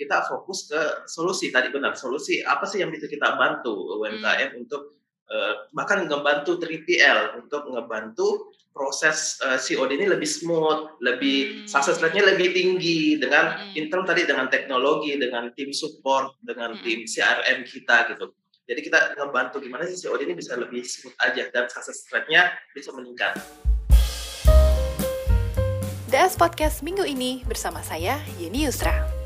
kita fokus ke solusi tadi benar solusi apa sih yang bisa kita bantu UMKM hmm. untuk uh, bahkan ngebantu 3PL untuk ngebantu proses uh, eh, COD ini lebih smooth, lebih hmm. success rate-nya lebih tinggi dengan hmm. internal tadi dengan teknologi, dengan tim support, dengan hmm. tim CRM kita gitu. Jadi kita ngebantu gimana sih COD ini bisa lebih smooth aja dan success rate-nya bisa meningkat. DS Podcast minggu ini bersama saya Yeni Yusra.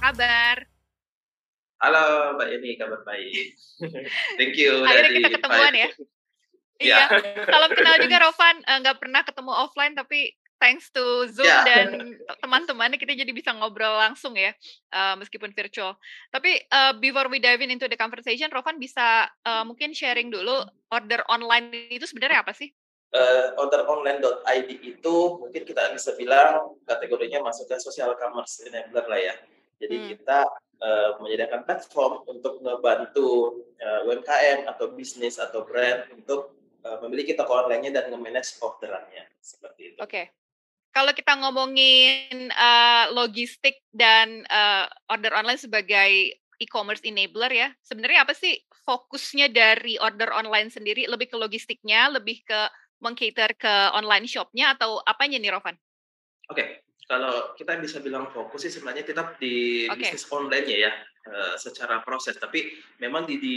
Apa kabar? Halo Mbak Yeni, kabar baik. Thank you. Akhirnya kita ketemuan ya. Iya. Salam kenal juga Rovan, eh, nggak pernah ketemu offline tapi thanks to Zoom yeah. dan teman-temannya kita jadi bisa ngobrol langsung ya uh, meskipun virtual. Tapi uh, before we dive into the conversation, Rovan bisa uh, mungkin sharing dulu order online itu sebenarnya apa sih? Uh, orderonline.id itu mungkin kita bisa bilang kategorinya masuk ke social commerce enabler lah ya. Jadi hmm. kita uh, menyediakan platform untuk membantu uh, UMKM atau bisnis atau brand untuk uh, memiliki toko online-nya dan nge-manage orderannya seperti itu. Oke. Okay kalau kita ngomongin uh, logistik dan uh, order online sebagai e-commerce enabler ya, sebenarnya apa sih fokusnya dari order online sendiri? Lebih ke logistiknya, lebih ke mengcater ke online shopnya atau apanya nih Rovan? Oke, okay. Kalau kita bisa bilang fokus sih sebenarnya tetap di okay. bisnis online ya, uh, secara proses. Tapi memang di, di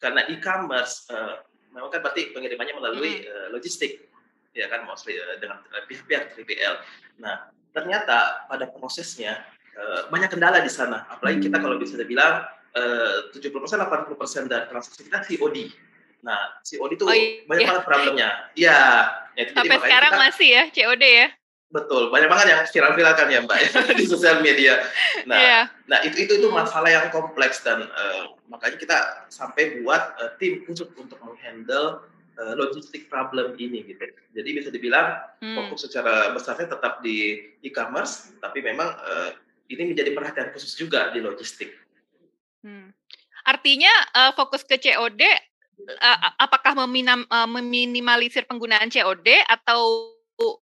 karena e-commerce, uh, memang kan berarti pengirimannya melalui mm. uh, logistik ya kan mostly uh, dengan pihak-pihak 3PL. Nah, ternyata pada prosesnya uh, banyak kendala di sana. Apalagi kita kalau bisa dibilang uh, 70% 80% dari transaksi kita COD. Nah, COD itu oh, iya. banyak banget problemnya. Iya, ya, Sampai sekarang kita, masih ya COD ya. Betul, banyak banget yang viral-viral kan ya Mbak ya di sosial media. Nah, yeah. nah itu itu itu masalah yang kompleks dan uh, makanya kita sampai buat uh, tim khusus untuk menghandle uh, logistik problem ini gitu. Jadi bisa dibilang hmm. fokus secara besarnya tetap di e-commerce, tapi memang uh, ini menjadi perhatian khusus juga di logistik. Hmm. Artinya uh, fokus ke COD, uh, apakah meminam, uh, meminimalisir penggunaan COD atau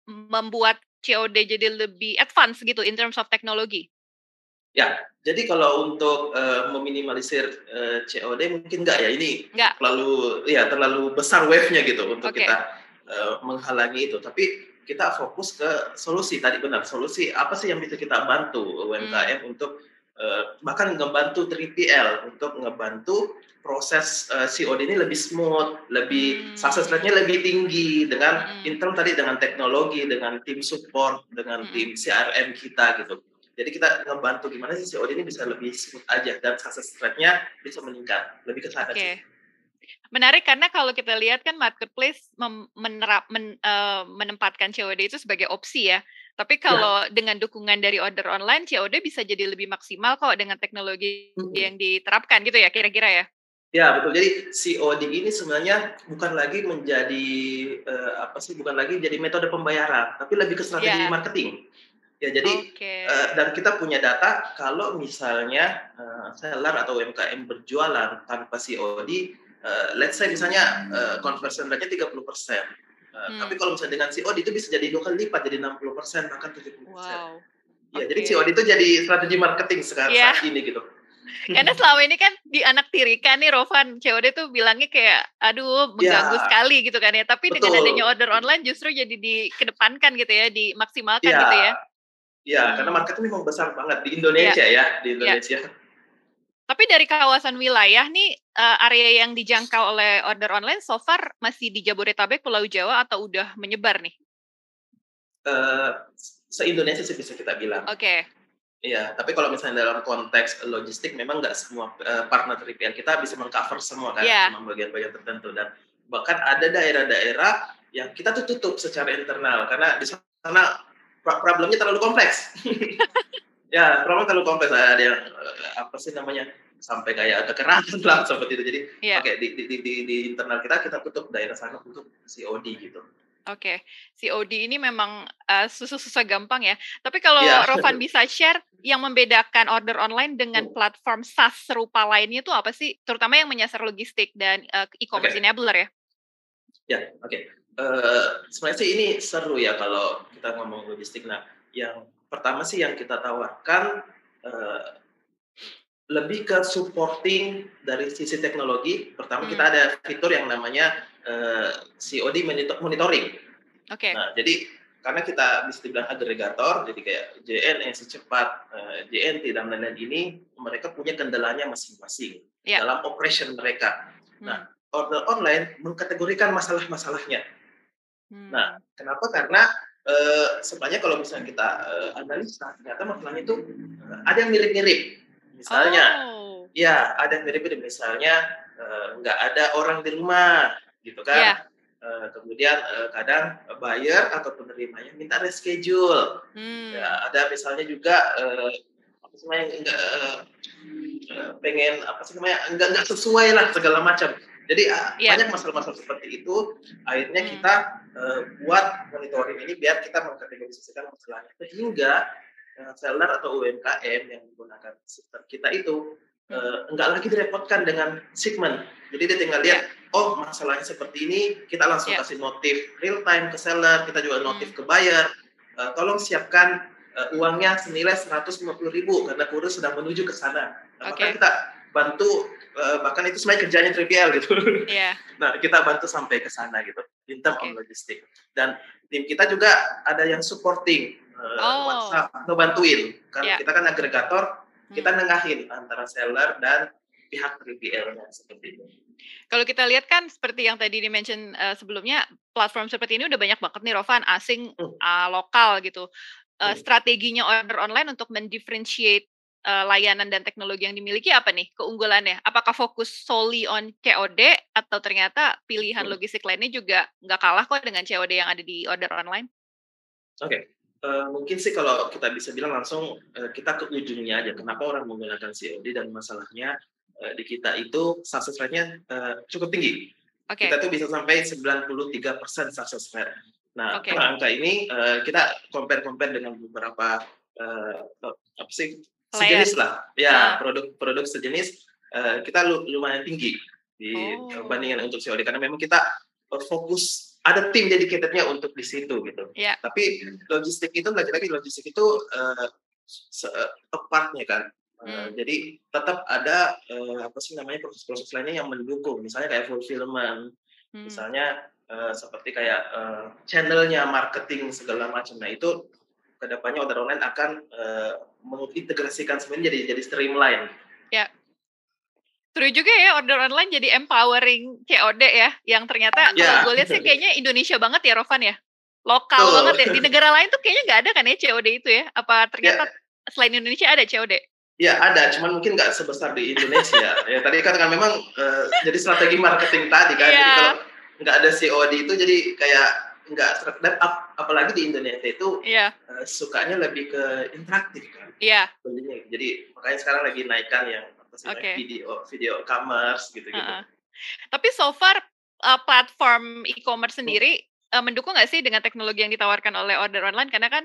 membuat COD jadi lebih advance gitu in terms of teknologi? Ya, jadi kalau untuk uh, meminimalisir uh, eh, COD mungkin enggak ya ini enggak. terlalu ya terlalu besar wave-nya gitu untuk okay. kita uh, menghalangi itu. Tapi kita fokus ke solusi tadi benar solusi apa sih yang bisa kita bantu UMKM hmm. untuk uh, bahkan ngebantu 3PL untuk ngebantu proses uh, COD ini lebih smooth, lebih hmm. success rate-nya lebih tinggi dengan hmm. internal tadi dengan teknologi, dengan tim support, dengan hmm. tim CRM kita gitu. Jadi kita ngebantu gimana sih COD ini bisa lebih smooth aja dan success rate-nya bisa meningkat. Lebih ke sana okay. sih. Menarik karena kalau kita lihat kan marketplace menerap men, uh, menempatkan COD itu sebagai opsi ya. Tapi ya. kalau ya. dengan dukungan dari order online, COD bisa jadi lebih maksimal kok dengan teknologi hmm. yang diterapkan gitu ya kira-kira ya. Ya betul. Jadi COD ini sebenarnya bukan lagi menjadi uh, apa sih? Bukan lagi jadi metode pembayaran, tapi lebih ke strategi yeah. marketing. Ya jadi okay. uh, eh, dan kita punya data kalau misalnya uh, seller atau UMKM berjualan tanpa COD, uh, eh, let's say misalnya uh, conversion rate-nya 30 persen. Uh, hmm. Tapi kalau misalnya dengan COD itu bisa jadi dua kali lipat, jadi 60 persen bahkan 70 persen. Wow. Ya, okay. jadi COD itu jadi strategi marketing sekarang yeah. saat ini gitu. Karena selama ini kan di anak tirikan nih Rovan, COD tuh bilangnya kayak aduh mengganggu ya. sekali gitu kan ya. Tapi Betul. dengan adanya order online justru jadi dikedepankan gitu ya, dimaksimalkan ya. gitu ya. Ya, hmm. karena marketnya memang besar banget di Indonesia ya, ya di iya. Indonesia. Ya. Tapi dari kawasan wilayah nih uh, area yang dijangkau oleh order online so far masih di Jabodetabek, Pulau Jawa atau udah menyebar nih? Uh, se-Indonesia sih bisa kita bilang. Oke. Okay. Iya, tapi kalau misalnya dalam konteks logistik memang nggak semua uh, partner 3 kita bisa mengcover semua kan, yeah. cuma bagian-bagian tertentu dan bahkan ada daerah-daerah yang kita tuh tutup secara internal karena di sana problemnya terlalu kompleks. ya, problem terlalu kompleks. Ada yang eh, apa sih namanya sampai kayak kekerasan lah seperti itu. Jadi yeah. oke okay, di, di, di, di internal kita kita tutup daerah sana untuk COD gitu. Oke, okay. COD ini memang uh, susah-susah gampang ya. Tapi kalau yeah. Rovan bisa share yang membedakan order online dengan oh. platform SaaS serupa lainnya itu apa sih? Terutama yang menyasar logistik dan uh, e-commerce okay. enabler ya. Ya, oke. Okay. Uh, sebenarnya sih ini seru ya kalau kita ngomong logistik. Nah, yang pertama sih yang kita tawarkan uh, lebih ke supporting dari sisi teknologi. Pertama hmm. kita ada fitur yang namanya uh, COD monitoring. Oke. Okay. Nah, jadi karena kita bisa dibilang agregator, jadi kayak JN, yang secepat, uh, JNT dan lain-lain ini, mereka punya kendalanya masing-masing yeah. dalam operation mereka. Hmm. Nah, order online mengkategorikan masalah-masalahnya. Hmm. Nah, kenapa? Karena uh, sebenarnya kalau misalnya kita uh, analisa, ternyata masalahnya itu uh, ada yang mirip-mirip. Misalnya, oh. ya ada yang mirip-mirip. Misalnya nggak ada orang di rumah, gitu kan? Yeah Uh, kemudian uh, kadang buyer atau penerimanya minta reschedule. Hmm. Ya, ada misalnya juga uh, apa sih namanya enggak uh, pengen apa sih namanya enggak enggak sesuai lah segala macam. Jadi uh, yeah. banyak masalah-masalah seperti itu. Akhirnya hmm. kita uh, buat monitoring ini biar kita mengkategorisasikan masalahnya sehingga uh, seller atau UMKM yang menggunakan sistem kita itu uh, enggak lagi direpotkan dengan segmen. Jadi dia tinggal lihat yeah oh masalahnya seperti ini, kita langsung yeah. kasih notif real time ke seller, kita juga notif hmm. ke buyer, uh, tolong siapkan uh, uangnya senilai 150 ribu karena kurir sedang menuju ke sana. Nah, okay. kita bantu uh, bahkan itu sebenarnya kerjanya trivial gitu. Yeah. nah kita bantu sampai ke sana gitu in term okay. of logistik. Dan tim kita juga ada yang supporting uh, oh. WhatsApp ngebantuin karena yeah. kita kan agregator, kita hmm. nengahin antara seller dan pihak 3PL-nya seperti itu. Kalau kita lihat kan seperti yang tadi di-mention uh, sebelumnya, platform seperti ini udah banyak banget nih Rovan, asing, hmm. uh, lokal gitu. Uh, hmm. Strateginya order online untuk mendifferentiate uh, layanan dan teknologi yang dimiliki apa nih keunggulannya? Apakah fokus solely on COD atau ternyata pilihan hmm. logistik lainnya juga nggak kalah kok dengan COD yang ada di order online? Oke, okay. Uh, mungkin sih kalau kita bisa bilang langsung uh, kita ke ujungnya aja. Kenapa orang menggunakan COD dan masalahnya uh, di kita itu success rate-nya uh, cukup tinggi. Okay. Kita tuh bisa sampai 93% success rate. Nah, okay. angka ini uh, kita compare-compare dengan beberapa uh, apa sih sejenis lah, ya produk-produk uh. sejenis uh, kita lumayan tinggi dibandingkan oh. untuk COD karena memang kita uh, fokus ada tim dedicatednya untuk di situ gitu. Yeah. Tapi logistik itu lagi-lagi logistik itu uh, tepatnya kan Hmm. jadi tetap ada uh, apa sih namanya proses-proses lainnya yang mendukung, misalnya kayak fulfillment, hmm. misalnya uh, seperti kayak uh, channelnya, marketing segala macam. Nah itu ke depannya order online akan uh, mengintegrasikan semuanya jadi jadi streamline. Ya. Seru juga ya order online jadi empowering COD ya, yang ternyata ya. kalau gue lihat sih kayaknya Indonesia banget ya Rovan ya, lokal Tuh. banget ya. Di negara lain tuh kayaknya nggak ada kan ya COD itu ya? Apa ternyata ya. selain Indonesia ada COD? Ya ada, cuman mungkin nggak sebesar di Indonesia. ya tadi kan kan memang uh, jadi strategi marketing tadi kan. Yeah. Jadi kalau nggak ada COD itu jadi kayak nggak dan ap, apalagi di Indonesia itu yeah. Iya. uh, sukanya lebih ke interaktif kan. Iya. Yeah. Jadi makanya sekarang lagi naikkan yang apa sih okay. video video commerce gitu-gitu. Uh -uh. Tapi so far uh, platform e-commerce sendiri uh, mendukung nggak sih dengan teknologi yang ditawarkan oleh order online? Karena kan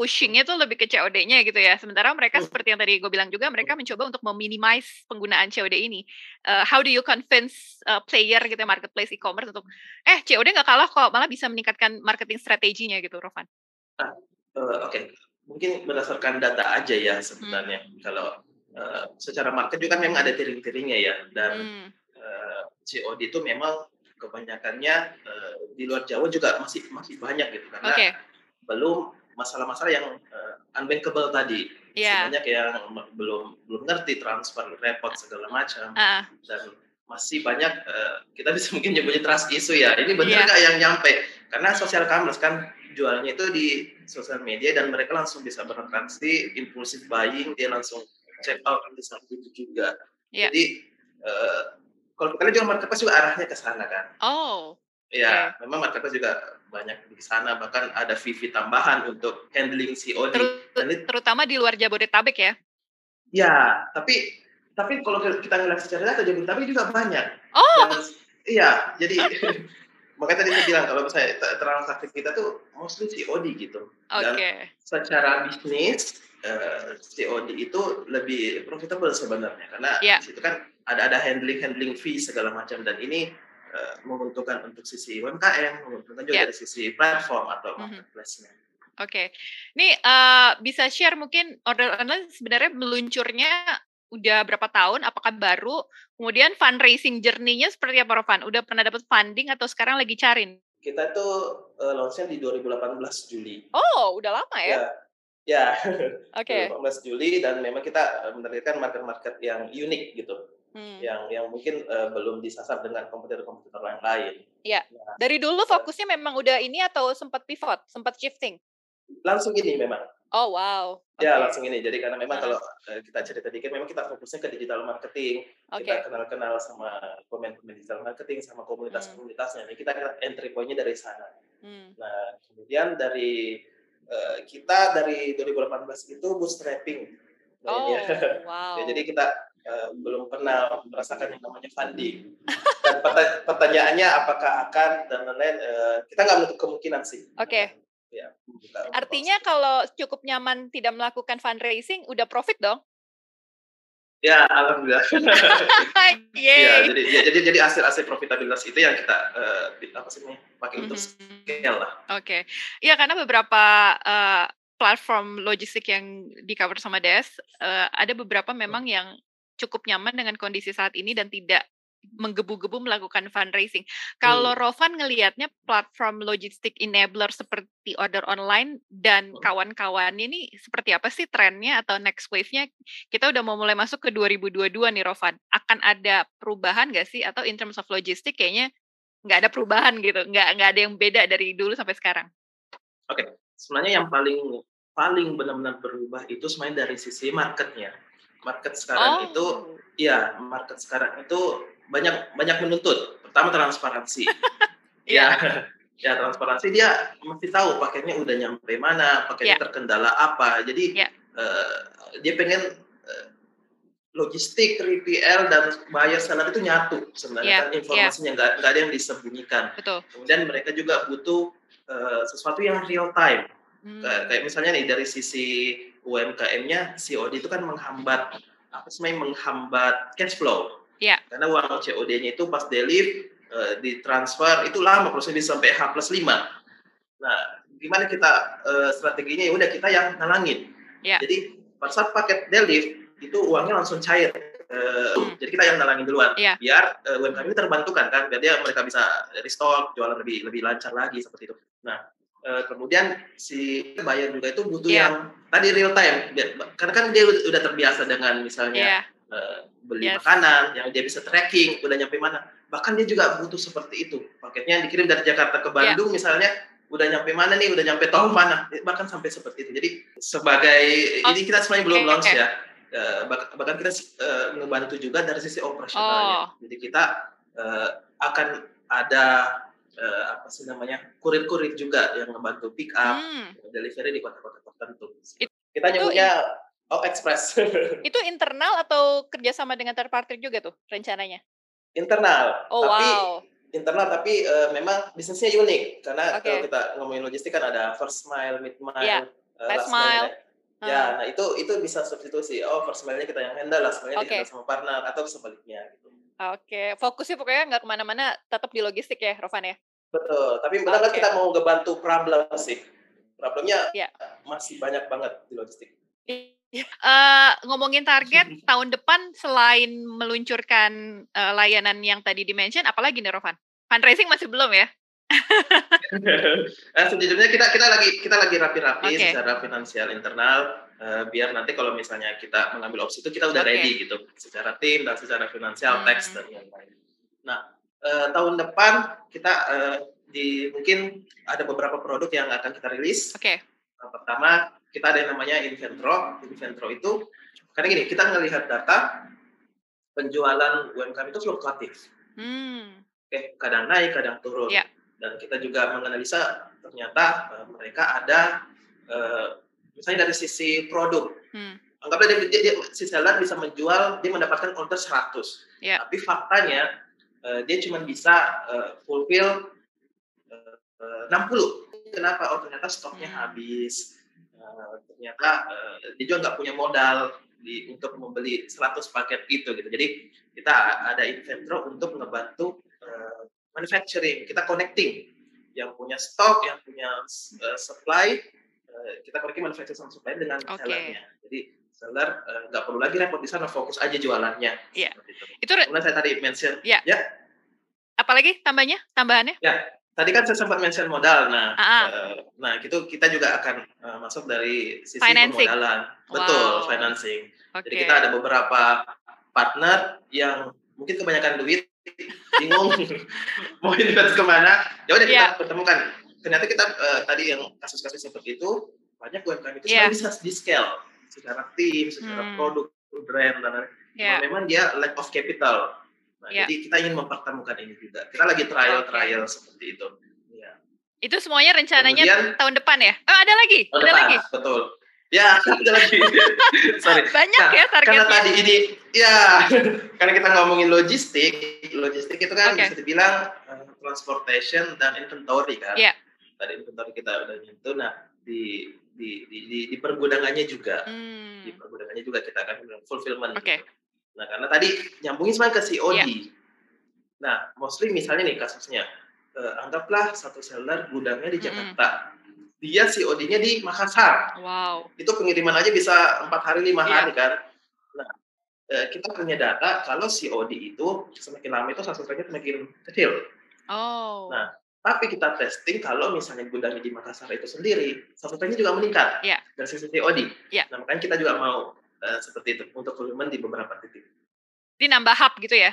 pushingnya tuh lebih ke COD-nya gitu ya. Sementara mereka hmm. seperti yang tadi gue bilang juga, mereka mencoba untuk meminimize penggunaan COD ini. Uh, how do you convince uh, player gitu ya, marketplace e-commerce untuk, eh COD nggak kalah kok, malah bisa meningkatkan marketing strateginya gitu, Rovan? Ah, uh, Oke, okay. mungkin berdasarkan data aja ya sebenarnya. Hmm. Kalau uh, secara market juga kan memang ada tiring-tiringnya ya, dan hmm. uh, COD itu memang kebanyakannya uh, di luar Jawa juga masih masih banyak gitu karena okay. belum masalah-masalah yang uh, unbankable tadi yeah. banyak yang belum belum ngerti transfer repot segala macam uh. dan masih banyak uh, kita bisa mungkin nyebutnya trust issue ya ini benar iya. nggak yeah. yang nyampe karena social commerce kan jualnya itu di sosial media dan mereka langsung bisa bertransaksi impulsif buying dia langsung check out di saat itu juga yeah. jadi uh, kalau kita jual marketplace juga arahnya ke sana kan oh Ya, okay. memang marketplace juga banyak di sana bahkan ada fee tambahan untuk handling COD. Ter Dan terutama di luar Jabodetabek ya? Ya, tapi tapi kalau kita ngeliat secara data Jabodetabek juga banyak. Oh. Dan, iya, jadi makanya tadi saya bilang kalau saya transaksi kita tuh mostly COD gitu. Dan okay. secara bisnis uh, eh, COD itu lebih profitable sebenarnya karena yeah. di situ kan ada ada handling handling fee segala macam dan ini uh, menguntungkan untuk sisi UMKM, menguntungkan juga yeah. dari sisi platform atau mhm. marketplace-nya. Oke, okay. ini uh, bisa share mungkin order online sebenarnya meluncurnya udah berapa tahun? Apakah baru? Kemudian fundraising journey-nya seperti apa, Rovan? Udah pernah dapat funding atau sekarang lagi cari? Kita itu uh, launch-nya di 2018 Juli. Oh, udah lama ya? Ya, ya. Oke. Okay. 18 Juli dan memang kita menargetkan market-market yang unik gitu. Hmm. yang yang mungkin uh, belum disasar dengan kompetitor-kompetitor yang lain. Iya. Nah, Dari dulu fokusnya memang udah ini atau sempat pivot, sempat shifting? Langsung ini memang. Oh wow. Okay. Ya langsung ini. Jadi karena memang uh. kalau uh, kita cerita dikit, memang kita fokusnya ke digital marketing. Okay. Kita kenal-kenal sama pemain-pemain digital marketing, sama komunitas-komunitasnya. Jadi kita entry point-nya dari sana. Hmm. Nah kemudian dari uh, kita dari 2018 itu bootstrapping. Nah, oh, wow. ya, jadi kita uh, belum pernah merasakan yang namanya funding. Dan pertanyaannya apakah akan dan lain-lain, uh, kita nggak menutup kemungkinan sih. Oke. Okay. Ya, Artinya kalau cukup nyaman tidak melakukan fundraising, udah profit dong? Ya, alhamdulillah. ya, jadi ya, jadi jadi hasil hasil profitabilitas itu yang kita uh, apa sih pakai mm -hmm. untuk scale lah. Oke, okay. iya karena beberapa uh, platform logistik yang di cover sama Des, uh, ada beberapa memang yang cukup nyaman dengan kondisi saat ini dan tidak menggebu-gebu melakukan fundraising. Kalau hmm. Rovan ngelihatnya platform logistik enabler seperti order online dan kawan-kawan ini seperti apa sih trennya atau next wave-nya? Kita udah mau mulai masuk ke 2022 nih Rovan. Akan ada perubahan nggak sih atau in terms of logistik kayaknya nggak ada perubahan gitu, nggak nggak ada yang beda dari dulu sampai sekarang. Oke, okay. sebenarnya yang paling paling benar-benar berubah itu sebenarnya dari sisi marketnya. Market sekarang oh. itu, ya market sekarang itu banyak banyak menuntut. Pertama transparansi. ya, ya transparansi dia mesti tahu paketnya udah nyampe mana, paketnya yeah. terkendala apa. Jadi yeah. uh, dia pengen uh, logistik, 3PL dan buyer seller itu nyatu sebenarnya yeah. kan informasinya nggak yeah. ada yang disembunyikan. Betul. Kemudian mereka juga butuh uh, sesuatu yang real time. Hmm. Kayak misalnya nih dari sisi UMKM-nya COD itu kan menghambat apa sih menghambat cash flow. Yeah. Karena uang COD-nya itu pas deliver uh, ditransfer itu lama prosesnya bisa sampai H plus 5. Nah, gimana kita uh, strateginya ya udah kita yang nalangin. Yeah. Jadi pada saat paket deliver itu uangnya langsung cair. Uh, hmm. Jadi kita yang nalangin duluan, yeah. biar uh, UMKM ini terbantukan kan, biar dia mereka bisa restock, jualan lebih lebih lancar lagi seperti itu. Nah, uh, kemudian si buyer juga itu butuh yeah. yang tadi real time, karena kan dia udah terbiasa dengan misalnya yeah. Uh, beli yes. makanan yang dia bisa tracking udah nyampe mana bahkan dia juga butuh seperti itu paketnya dikirim dari Jakarta ke Bandung yeah. misalnya udah nyampe mana nih udah nyampe tahun mana bahkan sampai seperti itu jadi sebagai oh. ini kita sebenarnya belum launch okay. ya uh, bahkan kita uh, membantu juga dari sisi operasionalnya oh. jadi kita uh, akan ada uh, apa sih namanya kurir-kurir juga yang membantu pick up hmm. delivery di kota-kota tertentu kita nyebutnya Oh, Express. itu internal atau kerjasama dengan third party juga tuh rencananya? Internal. Oh, tapi, wow. Internal tapi uh, memang bisnisnya unik karena okay. kalau kita ngomongin logistik kan ada first mile, mid mile, yeah. uh, last, last mile. mile. Ya, nah itu itu bisa substitusi. Oh, first mile-nya kita yang handle, last mile-nya okay. kita sama partner atau sebaliknya gitu. Oke, okay. fokusnya pokoknya nggak ke mana-mana, tetap di logistik ya, Rovan ya. Betul, tapi benar okay. kita mau ngebantu problem sih. Problemnya yeah. masih banyak banget di logistik. Uh, ngomongin target tahun depan selain meluncurkan uh, layanan yang tadi dimention, apalagi nih Rovan? Fundraising masih belum ya? nah, sejujurnya kita kita lagi kita lagi rapi-rapi okay. secara finansial internal uh, biar nanti kalau misalnya kita mengambil opsi itu kita udah okay. ready gitu secara tim dan secara finansial hmm. teks dan yang lain. Nah uh, tahun depan kita uh, di mungkin ada beberapa produk yang akan kita rilis. Oke. Okay. Pertama kita ada yang namanya Inventro. Inventro itu karena gini, kita melihat data penjualan UMKM itu fluktuatif. Hmm. Oke, kadang naik, kadang turun. Yeah. Dan kita juga menganalisa ternyata uh, mereka ada uh, misalnya dari sisi produk. Hmm. Anggaplah dia, dia, dia, si seller bisa menjual, dia mendapatkan order 100. Yeah. Tapi faktanya uh, dia cuma bisa uh, fulfill uh, 60. Kenapa? Oh ternyata stoknya hmm. habis Eh, ternyata uh, dia juga nggak punya modal di untuk membeli 100 paket itu gitu. Jadi kita ada Inventro untuk ngebantu uh, manufacturing, kita connecting yang punya stok, yang punya uh, supply, uh, kita connecting manufacturing sama supply dengan okay. sellernya. Jadi seller nggak uh, perlu lagi repot di sana, fokus aja jualannya. Iya. Itu. itu Kemudian saya tadi mention. Iya. Ya. Apalagi tambahnya, tambahannya? Ya, tadi kan saya sempat mention modal. Nah, uh, nah itu kita juga akan uh, masuk dari sisi financing. pemodalan. Betul, financing. Okay. Jadi kita ada beberapa partner yang mungkin kebanyakan duit, bingung mau invest ke mana. Ya udah yeah. kita pertemukan. Ternyata kita uh, tadi yang kasus-kasus seperti itu banyak UMKM itu yeah. bisa di scale secara tim, secara hmm. produk, brand dan yeah. memang dia lack of capital. Nah, yeah. jadi kita ingin mempertemukan ini juga. Kita lagi trial-trial okay. seperti itu. Ya. Itu semuanya rencananya Kemudian, tahun depan ya? Oh, ada lagi? Tahun ada depan, lagi? Betul. Ya, ada lagi. Sorry. Banyak nah, ya targetnya. Karena tadi ini, ya, karena kita ngomongin logistik, logistik itu kan okay. bisa dibilang uh, transportation dan inventory kan. Yeah. Tadi inventory kita udah nyentuh. Nah, di di di, di, di pergudangannya juga, hmm. di pergudangannya juga kita akan fulfillment. Oke. Okay. Gitu. Nah, karena tadi nyambungin semuanya ke COD. Yeah. Nah, mostly misalnya nih kasusnya, uh, anggaplah satu seller gudangnya di Jakarta. Mm -hmm. Dia COD-nya di Makassar. Wow. Itu pengiriman aja bisa empat hari, lima yeah. hari kan. Nah, uh, kita punya data kalau COD itu semakin lama itu sasarannya semakin kecil. Oh. Nah, tapi kita testing kalau misalnya gudangnya di Makassar itu sendiri, sasarannya juga meningkat yeah. dari sisi COD. Yeah. Nah, makanya kita juga mau uh, seperti itu untuk volume di beberapa titik. Di nambah hub gitu ya?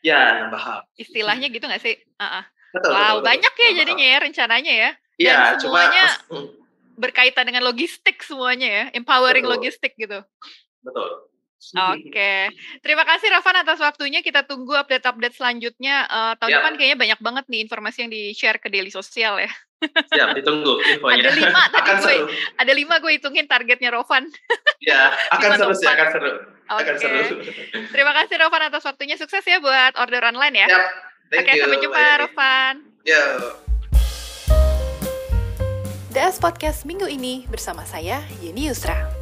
Ya, nambah hub. Istilahnya gitu nggak sih? Uh -uh. Betul, wow, betul, banyak ya jadinya ya rencananya ya. Iya, semuanya cuma, hmm. berkaitan dengan logistik semuanya ya, empowering betul. logistik gitu. Betul. Oke, okay. terima kasih Ravan atas waktunya. Kita tunggu update-update selanjutnya. Uh, tahun ya. depan kayaknya banyak banget nih informasi yang di-share ke Daily Sosial ya. Siap, ditunggu infonya. Ada lima tadi akan gue, seru. ada lima gue hitungin targetnya Rovan. Ya, akan seru sih, akan seru. Okay. Akan seru. Terima kasih Rovan atas waktunya. Sukses ya buat order online ya. Siap. Oke, okay, sampai jumpa Bye. Rovan. Yo. DS Podcast minggu ini bersama saya Yeni Yusra.